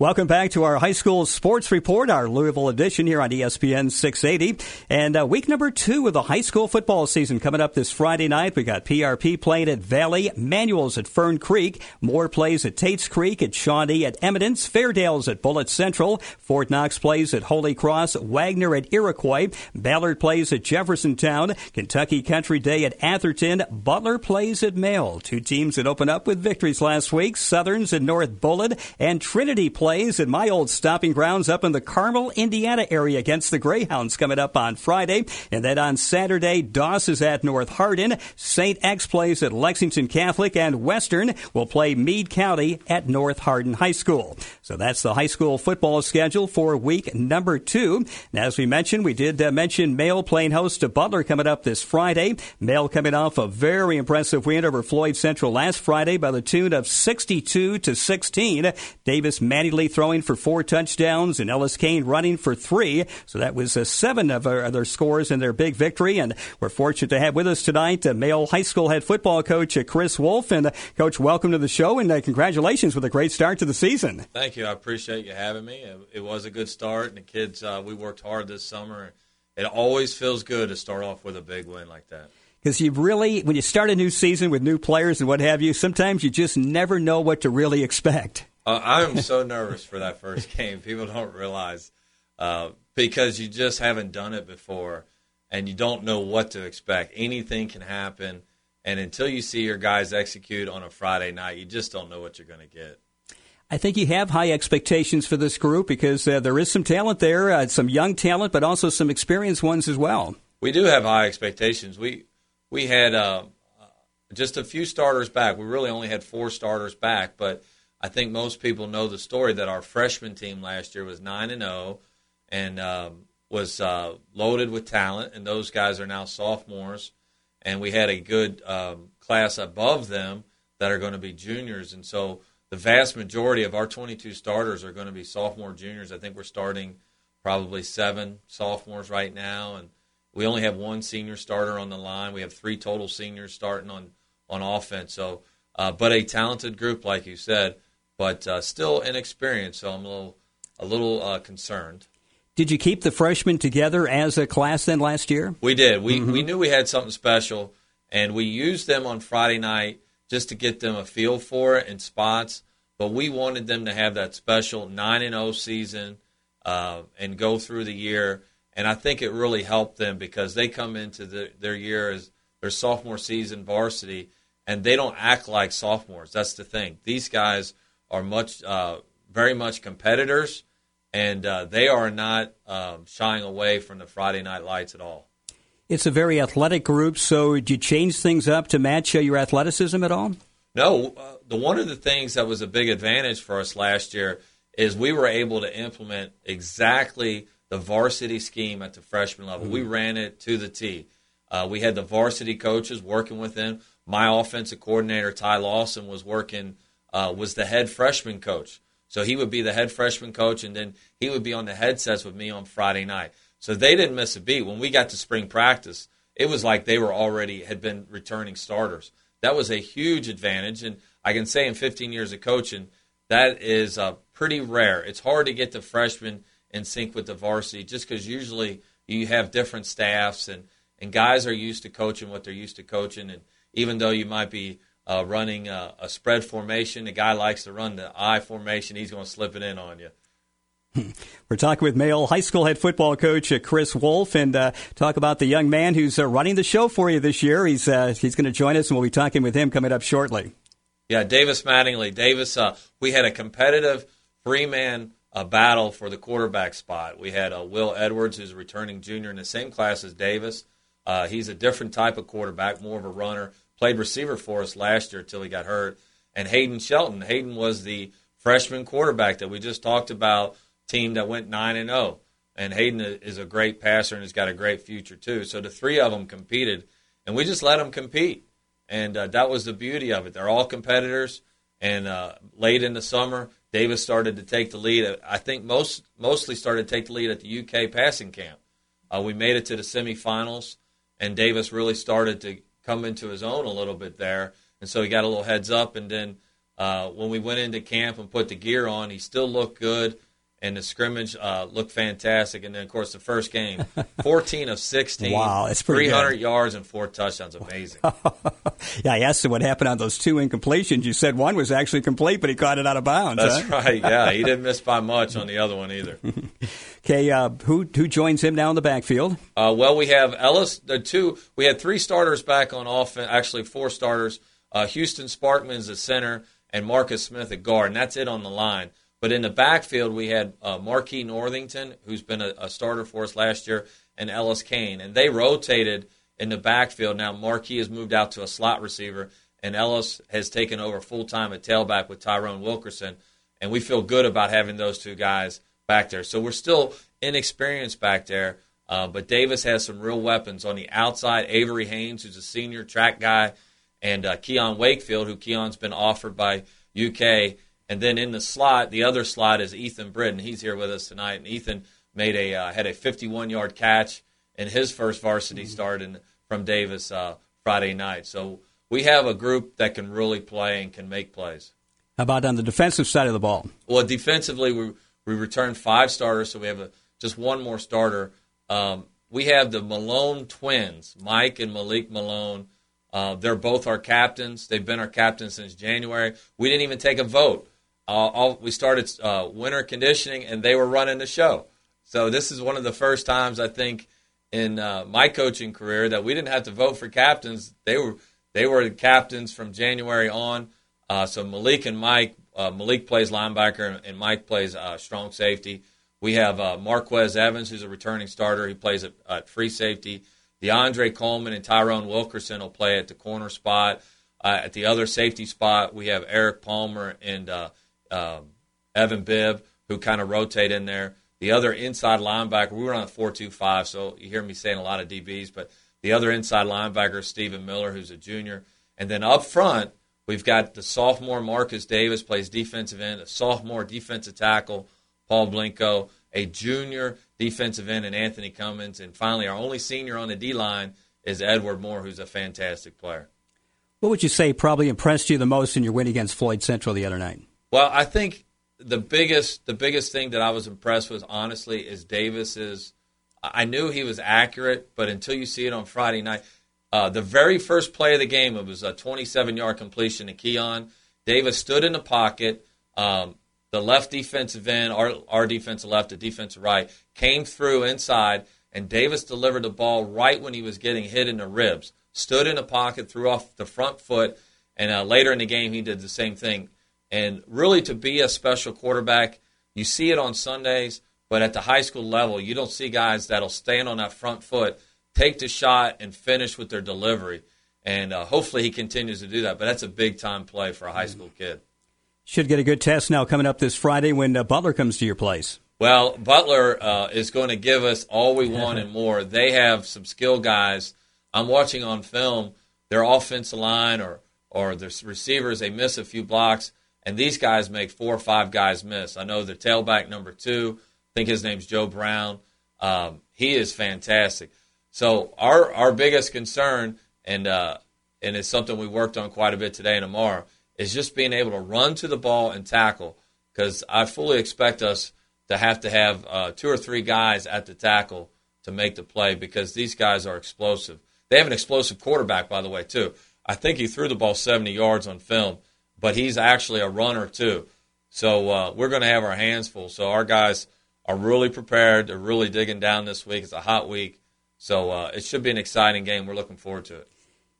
Welcome back to our high school sports report, our Louisville edition here on ESPN 680. And uh, week number two of the high school football season coming up this Friday night. We got PRP playing at Valley, Manuals at Fern Creek, Moore plays at Tates Creek, at Shawnee at Eminence, Fairdale's at Bullitt Central, Fort Knox plays at Holy Cross, Waggener at Iroquois, Ballard plays at Jeffersontown, Kentucky Country Day at Atherton, Butler plays at Male. Two teams that opened up with victories last week, Southerns at North Bullitt, and Trinity plays plays at my old stopping grounds up in the Carmel, Indiana area against the Greyhounds coming up on Friday. And then on Saturday, Doss is at North Hardin. St. X plays at Lexington Catholic and Western will play Meade County at North Hardin High School. So that's the high school football schedule for week number two. Now, as we mentioned, we did uh, mention Male playing host to Butler coming up this Friday. Male coming off a very impressive win over Floyd Central last Friday by the tune of 62 to 16. Davis Manny throwing for four touchdowns and Ellis Kane running for three. So that was uh, seven of their, their scores in their big victory. And we're fortunate to have with us tonight uh, Male High School head football coach uh, Chris Wolfe. And uh, coach, welcome to the show and uh, congratulations with a great start to the season. Thank you. I appreciate you having me. It, it was a good start, and the kids uh, we worked hard this summer. It always feels good to start off with a big win like that because you really, when you start a new season with new players and what have you, sometimes you just never know what to really expect. Uh, I'm so nervous for that first game. People don't realize uh, because you just haven't done it before and you don't know what to expect. Anything can happen. And until you see your guys execute on a Friday night, you just don't know what you're going to get. I think you have high expectations for this group because uh, there is some talent there, uh, some young talent, but also some experienced ones as well. We do have high expectations. We we had uh, just a few starters back. We really only had four starters back, but I think most people know the story that our freshman team last year was nine and zero, oh and um, was uh, loaded with talent, and those guys are now sophomores, and we had a good um, class above them that are going to be juniors, and so the vast majority of our 22 starters are going to be sophomore juniors. I think we're starting probably seven sophomores right now, and we only have one senior starter on the line. We have three total seniors starting on on offense. So, uh, but a talented group, like you said but uh, still inexperienced, so I'm a little a little uh, concerned. Did you keep the freshmen together as a class then last year? We did. We mm-hmm. we knew we had something special, and we used them on Friday night just to get them a feel for it in spots. But we wanted them to have that special nine and zero oh season uh, and go through the year. And I think it really helped them because they come into the, their year as their sophomore season varsity, and they don't act like sophomores. That's the thing. These guys are much, uh, very much competitors, and uh, they are not um, shying away from the Friday night lights at all. It's a very athletic group, so did you change things up to match uh, your athleticism at all? No. Uh, the one of the things that was a big advantage for us last year is we were able to implement exactly the varsity scheme at the freshman level. Mm-hmm. We ran it to the T. Uh, we had the varsity coaches working with them. My offensive coordinator Ty Lawson was working uh, was the head freshman coach. So he would be the head freshman coach, and then he would be on the headsets with me on Friday night. So they didn't miss a beat. When we got to spring practice, it was like they were already had been returning starters. That was a huge advantage, and I can say in 15 years of coaching, that is uh, pretty rare. It's hard to get the freshmen in sync with the varsity, just because usually you have different staffs and and guys are used to coaching what they're used to coaching, and even though you might be uh, running a, a, spread formation. The guy likes to run the I formation. He's going to slip it in on you. We're talking with Male High School head football coach uh, Chris Wolfe, and uh, talk about the young man who's uh, running the show for you this year. He's uh, he's going to join us, and we'll be talking with him coming up shortly. Yeah, Davis Mattingly. Davis, uh, we had a competitive three man uh, battle for the quarterback spot. We had Will Edwards, who's a returning junior in the same class as Davis. he's a different type of quarterback, more of a runner played receiver for us last year until he got hurt. And Hayden Shelton. Hayden was the freshman quarterback that we just talked about, team that went 9 and 0. And Hayden is a great passer and has got a great future, too. So the three of them competed, and we just let them compete. And uh, that was the beauty of it. They're all competitors. And uh, late in the summer, Davis started to take the lead. I think most mostly started to take the lead at the UK passing camp. Uh, we made it to the semifinals, and Davis really started to come into his own a little bit there, and so he got a little heads up, and then uh, when we went into camp and put the gear on, he still looked good and the scrimmage uh, looked fantastic. And then, of course, the first game, 14 of 16. Wow, that's pretty 300 good. yards and four touchdowns. Amazing. yeah, I asked him what happened on those two incompletions. You said one was actually complete, but he caught it out of bounds. That's huh? right. Yeah, he didn't miss by much on the other one either. Okay, uh, who who joins him now in the backfield? Uh, well, we have Ellis. The two we had three starters back on offense. Actually, four starters. Uh, Houston Sparkman's the center, and Marcus Smith at guard, and that's it on the line. But in the backfield, we had uh, Marquis Northington, who's been a, a, starter for us last year, and Ellis Kane. And they rotated in the backfield. Now, Marquis has moved out to a slot receiver, and Ellis has taken over full time at tailback with Tyrone Wilkerson. And we feel good about having those two guys back there. So we're still inexperienced back there, uh, but Davis has some real weapons on the outside. Avery Haynes, who's a senior track guy, and uh, Keon Wakefield, who Keon's been offered by UK and then in the slot, the other slot is Ethan Britton. He's here with us tonight. And Ethan made a uh, had a 51 yard catch in his first varsity start in, from Davis uh, Friday night. So we have a group that can really play and can make plays. How about on the defensive side of the ball? Well, defensively, we we returned five starters, so we have a, just one more starter. Um, we have the Malone twins, Mike and Malik Malone. Uh, they're both our captains. They've been our captains since January. We didn't even take a vote all, we started uh, winter conditioning, and they were running the show. So this is one of the first times I think in uh, my coaching career that we didn't have to vote for captains. They were they were the captains from January on. Uh, so Malik and Mike, uh, Malik plays linebacker, and Mike plays uh, strong safety. We have uh, Marquez Evans, who's a returning starter. He plays at, at free safety. DeAndre Coleman and Tyrone Wilkerson will play at the corner spot. at the other safety spot, we have Eric Palmer and um, Evan Bibb, who kind of rotate in there. The other inside linebacker, we were on a 4 2 5, so you hear me saying a lot of DBs, but the other inside linebacker is Stephen Miller, who's a junior. And then up front, we've got the sophomore Marcus Davis, plays defensive end, a sophomore defensive tackle, Paul Blinko, a junior defensive end, and Anthony Cummins. And finally, our only senior on the D line is Edward Moore, who's a fantastic player. What would you say probably impressed you the most in your win against Floyd Central the other night? Well, I think the biggest the biggest thing that I was impressed with, honestly, is Davis's. I knew he was accurate, but until you see it on Friday night, uh, the very first play of the game, it was a 27 yard completion to Keon. Davis stood in the pocket. Um, the left defensive end, our, our defensive left, the defensive right, came through inside, and Davis delivered the ball right when he was getting hit in the ribs. Stood in the pocket, threw off the front foot, and uh, later in the game, he did the same thing. And really, to be a special quarterback, you see it on Sundays, but at the high school level, you don't see guys that'll stand on that front foot, take the shot, and finish with their delivery. And uh, hopefully, he continues to do that. But that's a big time play for a high school kid. Should get a good test now coming up this Friday when uh, Butler comes to your place. Well, Butler uh, is going to give us all we want and more. They have some skill guys. I'm watching on film their offensive line or or the receivers. They miss a few blocks and these guys make four or five guys miss. I know the tailback number two, I think his name's Joe Brown. Um, he is fantastic. So our our biggest concern, and uh, and it's something we worked on quite a bit today and tomorrow, is just being able to run to the ball and tackle. Because I fully expect us to have to have uh, two or three guys at the tackle to make the play because these guys are explosive. They have an explosive quarterback, by the way, too. I think he threw the ball 70 yards on film but he's actually a runner too. So uh, we're going to have our hands full. So our guys are really prepared. They're really digging down this week. It's a hot week, so uh, it should be an exciting game. We're looking forward to it.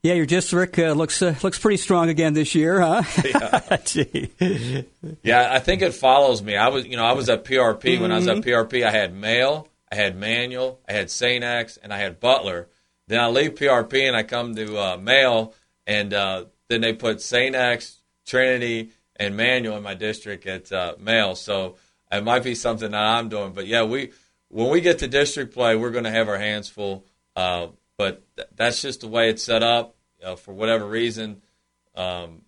Yeah, your district uh, looks uh, looks pretty strong again this year, huh? Yeah. yeah, I think it follows me. I was, you know, I was at PRP mm-hmm. when I was at mm-hmm. PRP. I had Male, I had Manual, I had St. X, and I had Butler. Then I leave PRP and I come to uh, Male, and uh, then they put St. X, Trinity, and Manual in my district at uh, Male. So it might be something that I'm doing. But yeah, we when we get to district play, we're going to have our hands full. Uh, but th- that's just the way it's set up. Uh, for whatever reason, um,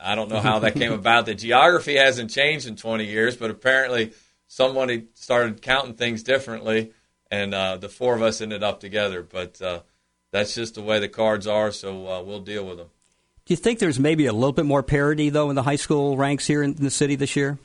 I don't know how that came about. The geography hasn't changed in 20 years, but apparently somebody started counting things differently, and uh, the four of us ended up together. But uh, that's just the way the cards are, so uh, we'll deal with them. Do you think there's maybe a little bit more parity though in the high school ranks here in the city this year?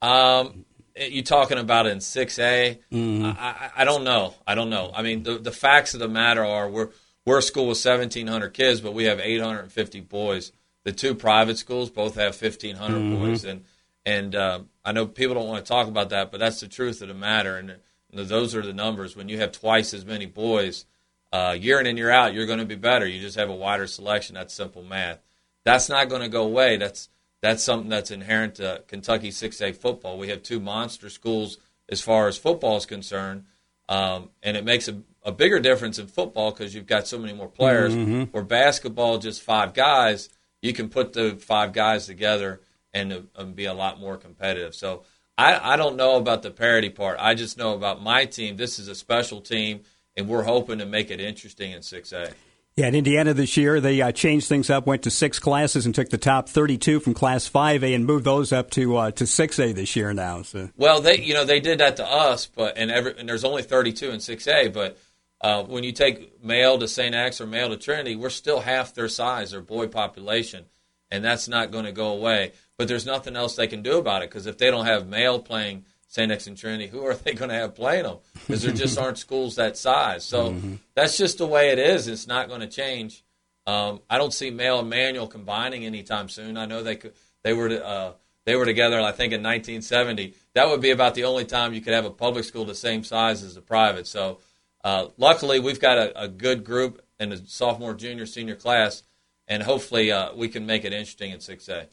Um, you talking about in six A? Mm-hmm. I, I don't know. I don't know. I mean, the the facts of the matter are we're we're a school with seventeen hundred kids, but we have eight hundred and fifty boys. The two private schools both have fifteen hundred mm mm-hmm. boys, and and uh, I know people don't want to talk about that, but that's the truth of the matter, and those are the numbers. When you have twice as many boys, uh, year in and year out, you're going to be better. You just have a wider selection. That's simple math. That's not going to go away. That's that's something that's inherent to Kentucky 6A football. We have two monster schools as far as football is concerned, um, and it makes a, a, bigger difference in football because you've got so many more players. Mm-hmm. Where basketball, just five guys, you can put the five guys together and, and be a lot more competitive. So I, I don't know about the parity part. I just know about my team. This is a special team, and we're hoping to make it interesting in 6A. Yeah, in Indiana this year, they uh, changed things up, went to six classes, and took the top 32 from Class 5A and moved those up to uh, to 6A this year now. So. Well, they you know they did that to us, but and every and there's only 32 in 6A, but uh, when you take male to St. X or male to Trinity, we're still half their size, their boy population, and that's not going to go away. But there's nothing else they can do about it because if they don't have male playing St. X and Trinity, who are they going to have playing them? Because there just aren't schools that size. So mm-hmm. that's just the way it is. It's not going to change. Um, I don't see male and manual combining anytime soon. I know they could. They were uh, they were together. I think in 1970. That would be about the only time you could have a public school the same size as a private. So uh, luckily, we've got a, a, good group in the sophomore, junior, senior class, and hopefully uh, we can make it interesting in 6A.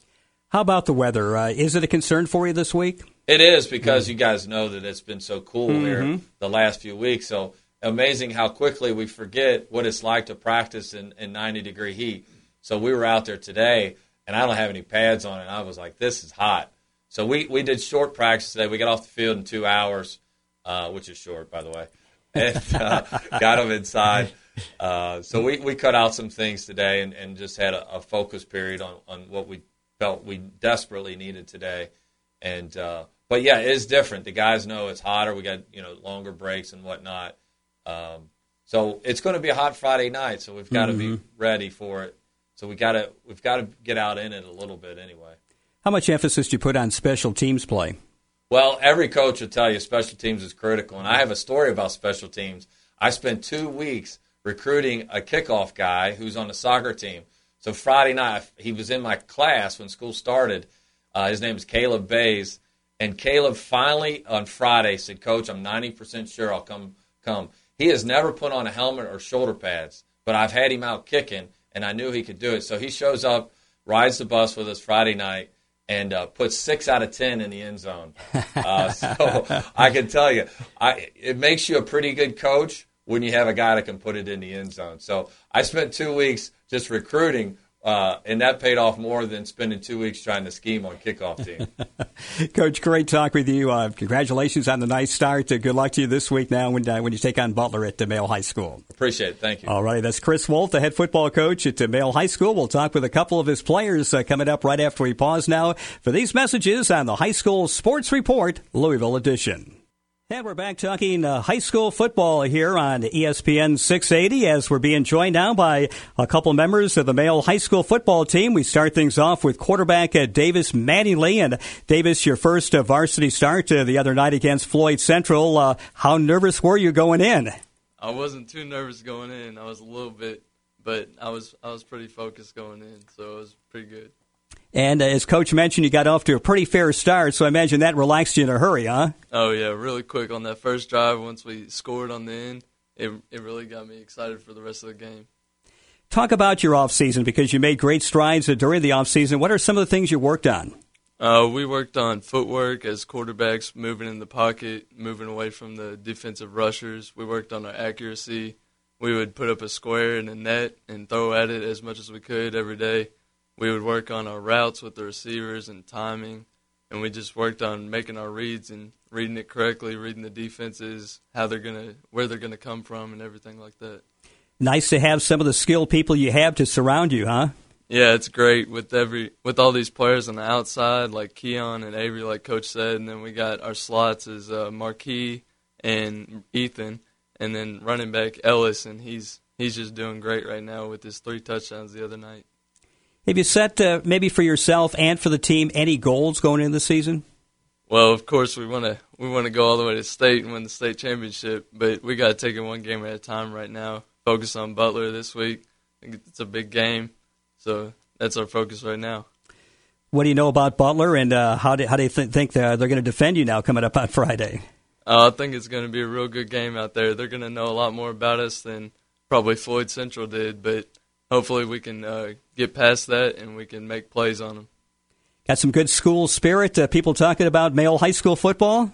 How about the weather? Uh, is it a concern for you this week? It is because mm-hmm. you guys know that it's been so cool mm-hmm. here the last few weeks. So amazing how quickly we forget what it's like to practice in, in 90 degree heat. So we were out there today, and I don't have any pads on, and I was like, "This is hot." So we we did short practice today. We got off the field in two hours, uh, which is short, by the way, and uh, got them inside. Uh, so we, we cut out some things today and, and just had a, a focus period on, on what we felt we desperately needed today. And uh, but yeah, it is different. The guys know it's hotter. We got you know longer breaks and whatnot. Um, so it's going to be a hot Friday night. So we've got to mm-hmm. be ready for it. So we got to we've got to get out in it a little bit anyway. How much emphasis do you put on special teams play? Well, every coach will tell you special teams is critical, and I have a story about special teams. I spent two weeks recruiting a kickoff guy who's on the soccer team. So Friday night, he was in my class when school started. Uh, his name is Caleb Bays, and Caleb finally on Friday said, "Coach, I'm 90% sure I'll come come." He has never put on a helmet or shoulder pads, but I've had him out kicking, and I knew he could do it. So he shows up, rides the bus with us Friday night, and uh, puts six out of ten in the end zone. Uh, so I can tell you, I, it makes you a pretty good coach when you have a guy that can put it in the end zone. So I spent two weeks just recruiting. Uh, and that paid off more than spending two weeks trying to scheme on kickoff team. Coach, great talk with you. Uh, congratulations on the nice start. Uh, good luck to you this week now when, uh, when you take on Butler at Male High School. Appreciate it. Thank you. All right. That's Chris Wolfe, the head football coach at Male High School. We'll talk with a couple of his players uh, coming up right after we pause now for these messages on the High School Sports Report, Louisville edition. And we're back talking uh, high school football here on ESPN 680 as we're being joined now by a couple members of the male high school football team. We start things off with quarterback uh, Davis Mattingly. And Davis, your first uh, varsity start uh, the other night against Floyd Central. Uh, how nervous were you going in? I wasn't too nervous going in. I was a little bit, but I was I was pretty focused going in, so it was pretty good. And uh, as Coach mentioned, you got off to a pretty fair start, so I imagine that relaxed you in a hurry, huh? Oh, yeah, really quick on that first drive. Once we scored on the end, it, it really got me excited for the rest of the game. Talk about your off season because you made great strides during the off season. What are some of the things you worked on? Uh, we worked on footwork as quarterbacks, moving in the pocket, moving away from the defensive rushers. We worked on our accuracy. We would put up a square in a net and throw at it as much as we could every day we would work on our routes with the receivers and timing, and we just worked on making our reads and reading it correctly, reading the defenses, how they're gonna, where they're gonna come from, and everything like that. Nice to have some of the skilled people you have to surround you, huh? Yeah, it's great with every with all these players on the outside, like Keon and Avery, like Coach said, and then we got our slots as uh, Marquis and Ethan, and then running back Ellis, and he's he's just doing great right now with his three touchdowns the other night. Have you set uh, maybe for yourself and for the team any goals going into the season? Well, of course we want to we want to go all the way to state and win the state championship, but we got to take it one game at a time right now. Focus on Butler this week. It's a big game, so that's our focus right now. What do you know about Butler, and uh, how do how do you th- think they're, they're going to defend you now coming up on Friday? Uh, I think it's going to be a real good game out there. They're going to know a lot more about us than probably Floyd Central did, but hopefully we can uh, get past that and we can make plays on them. Got some good school spirit. Uh, people talking about male high school football.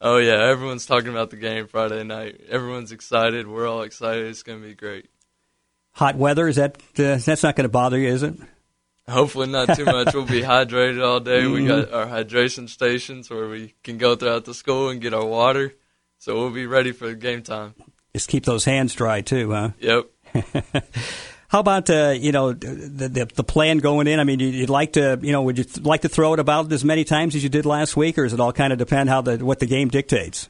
Oh yeah, everyone's talking about the game Friday night. Everyone's excited. We're all excited. It's going to be great. Hot weather is that uh, that's not going to bother you, is it? Hopefully not too much. we'll be hydrated all day. Mm-hmm. We got our hydration stations where we can go throughout the school and get our water. So we'll be ready for game time. Just keep those hands dry too, huh? Yep. How about uh, you know the, the, the plan going in? I mean, you'd like to you know would you like to throw it about as many times as you did last week, or does it all kind of depend how the what the game dictates?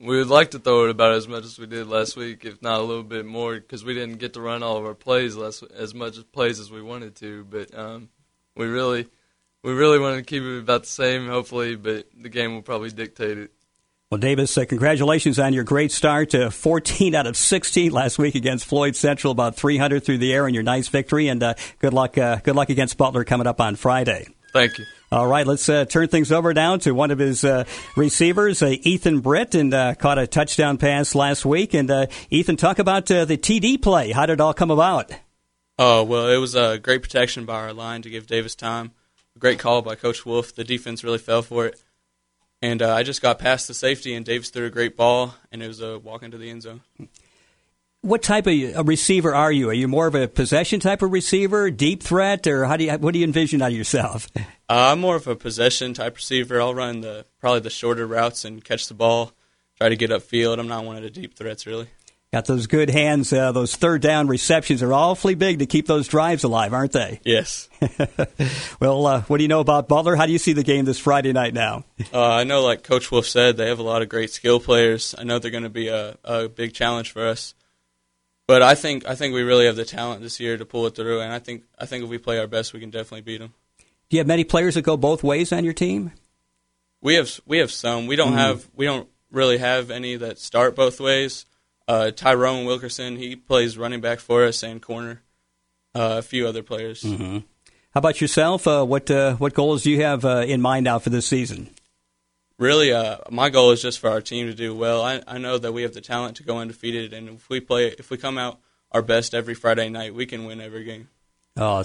We would like to throw it about as much as we did last week, if not a little bit more, because we didn't get to run all of our plays last as much plays as we wanted to. But um, we really we really want to keep it about the same, hopefully. But the game will probably dictate it. Well, Davis, uh, congratulations on your great start. Uh, 14 out of 16 last week against Floyd Central, about 300 through the air, and your nice victory. And uh, good luck, uh, good luck against Butler coming up on Friday. Thank you. All right, let's uh, turn things over now to one of his uh, receivers, Ethan Britt, and caught a touchdown pass last week. And Ethan, talk about the TD play. How did it all come about? Oh well, it was a great protection by our line to give Davis time. A great call by Coach Wolfe. The defense really fell for it and uh, I just got past the safety, and Davis threw a great ball, and it was a walk into the end zone. What type of a receiver are you? Are you more of a possession type of receiver, deep threat, or how do you what do you envision out of yourself? Uh, I'm more of a possession type receiver. I'll run the probably the shorter routes and catch the ball, try to get upfield. I'm not one of the deep threats really. Got those good hands. Uh, those third down receptions are awfully big to keep those drives alive, aren't they? Yes. well, uh, what do you know about Butler? How do you see the game this Friday night now? Uh, I know, like Coach Wolfe said, they have a lot of great skill players. I know they're going to be a, a big challenge for us. But I think I think we really have the talent this year to pull it through, and I think I think if we play our best, we can definitely beat them. Do you have many players that go both ways on your team? We have we have some. We don't mm-hmm. have we don't really have any that start both ways uh, Tyrone Wilkerson, he plays running back for us and corner. Uh, a few other players. Mm-hmm. How about yourself? Uh, what uh, what goals do you have uh, in mind now for this season? Really, uh, my goal is just for our team to do well. I, I know that we have the talent to go undefeated, and if we play, if we come out our best every Friday night, we can win every game. Oh,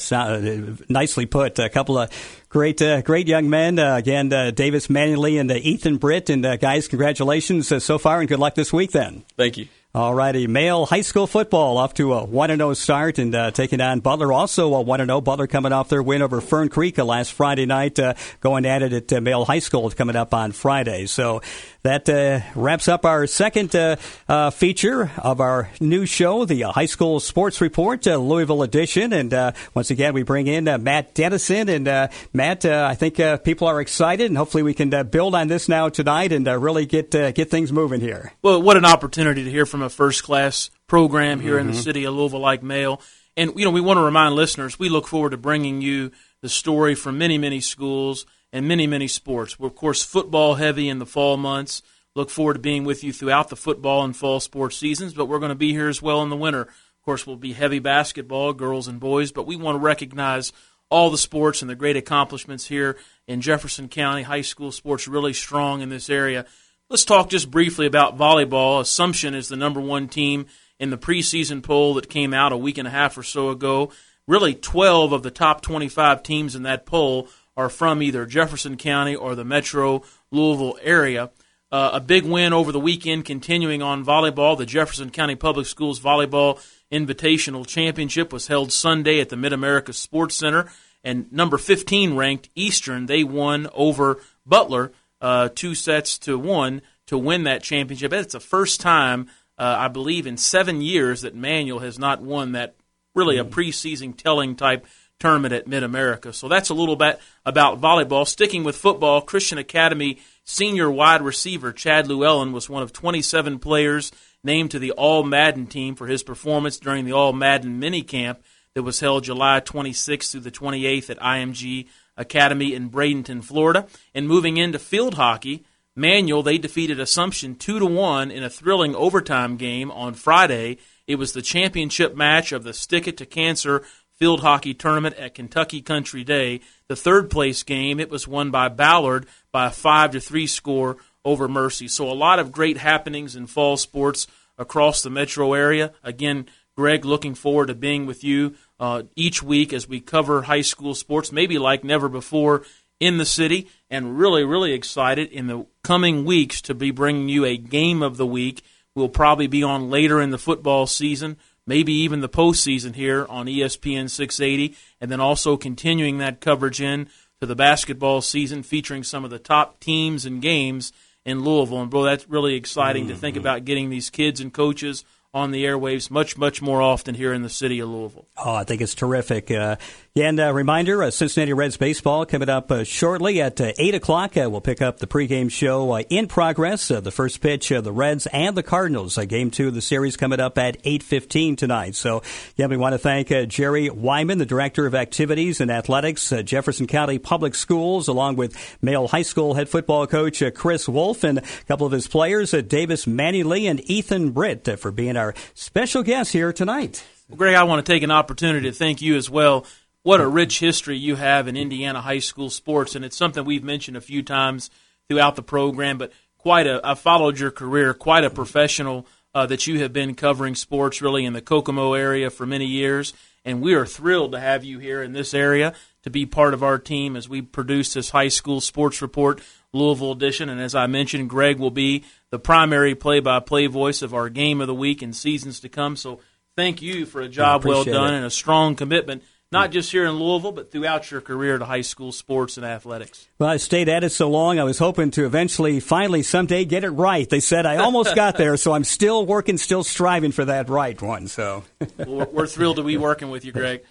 nicely put. A couple of great, uh, great young men. Uh, again, uh, Davis Manley and Ethan Britt. And guys, congratulations so far, and good luck this week. Then. Thank you. All righty, male high school football off to a 1 0 start and uh, taking on Butler. Also a 1 0. Butler coming off their win over Fern Creek last Friday night, uh, going at it at uh, male high school coming up on Friday. So that uh, wraps up our second uh, uh, feature of our new show, the High School Sports Report, Louisville edition. And once again, we bring in Matt Dennison. And Matt, I think people are excited, and hopefully we can build on this now tonight and really get get things moving here. Well, what an opportunity to hear from a first class program here mm-hmm. in the mm-hmm. city of Louisville like Male. And, you know, we want to remind listeners we look forward to bringing you the story from many, many schools and many, many sports. We're, of course, football heavy in the fall months. Look forward to being with you throughout the football and fall sports seasons, but we're going to be here as well in the winter. Of course, we'll be heavy basketball, girls and boys, but we want to recognize all the sports and the great accomplishments here in Jefferson County. High school sports really strong in this area. Let's talk just briefly about volleyball. Assumption is the number one team in the preseason poll that came out a week and a half or so ago. Really, 12 of the top 25 teams in that poll are from either Jefferson County or the metro Louisville area. Uh, a big win over the weekend continuing on volleyball. The Jefferson County Public Schools Volleyball Invitational Championship was held Sunday at the Mid America Sports Center. And number 15 ranked Eastern, they won over Butler uh, two sets to one to win that championship. It's the first time, uh, I believe, in seven years that Manual has not won that really a hmm. preseason telling type tournament at Mid America. So that's a little bit about volleyball. Sticking with football, Christian Academy senior wide receiver Chad Llewellyn was one of 27 players named to the All Madden team for his performance during the All Madden mini camp that was held July 26th through the 28th at IMG Academy in Bradenton, Florida. And moving into field hockey, Manual they defeated Assumption two to one in a thrilling overtime game on Friday. It was the championship match of the Stick It to Cancer field hockey tournament at Kentucky Country Day. The third place game it was won by Ballard by a five to three score over Mercy. So a lot of great happenings in fall sports across the metro area. Again, Greg, looking forward to being with you uh, each week as we cover high school sports, maybe like never before in the city, and really, really excited in the coming weeks to be bringing you a game of the week. We'll probably be on later in the football season, maybe even the postseason here on ESPN 680, and then also continuing that coverage in to the basketball season, featuring some of the top teams and games in Louisville. And, bro, that's really exciting mm-hmm. to think mm-hmm. about getting these kids and coaches on the airwaves much, much more often here in the city of Louisville. Oh, I think it's terrific. Uh, and a uh, reminder, uh, Cincinnati Reds baseball coming up uh, shortly at uh, 8 o'clock. Uh, we'll pick up the pregame show in progress. the first pitch, of the Reds and the Cardinals. game two of the series coming up at 8.15 tonight. So, yeah, we want to thank Jerry Wyman, the Director of Activities and Athletics, Jefferson County Public Schools, along with Male High School head football coach Chris Wolfe and a couple of his players, Davis Manny Lee and Ethan Britt, for being our special guest here tonight. Well, Greg, I want to take an opportunity to thank you as well what a rich history you have in Indiana high school sports, and it's something we've mentioned a few times throughout the program. But quite a, I followed your career, quite a professional uh, that you have been covering sports really in the Kokomo area for many years, and we are thrilled to have you here in this area to be part of our team as we produce this high school sports report Louisville edition. And as I mentioned, Greg will be the primary play-by-play voice of our game of the week and seasons to come. So thank you for a job well done it. and a strong commitment not just here in Louisville, but throughout your career to high school sports and athletics? Well, I stayed at it so long, I was hoping to eventually, finally, someday get it right. They said I almost got there, so I'm still working, still striving for that right one. So well, we're thrilled to be working with you, Greg.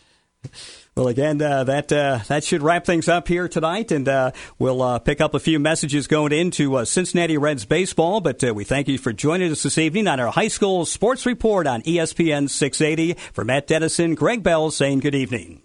Well, again, uh, that uh, that should wrap things up here tonight, and uh, we'll uh, pick up a few messages going into uh, Cincinnati Reds baseball. But uh, we thank you for joining us this evening on our high school sports report on ESPN 680. For Matt Dennison, Greg Bell saying good evening.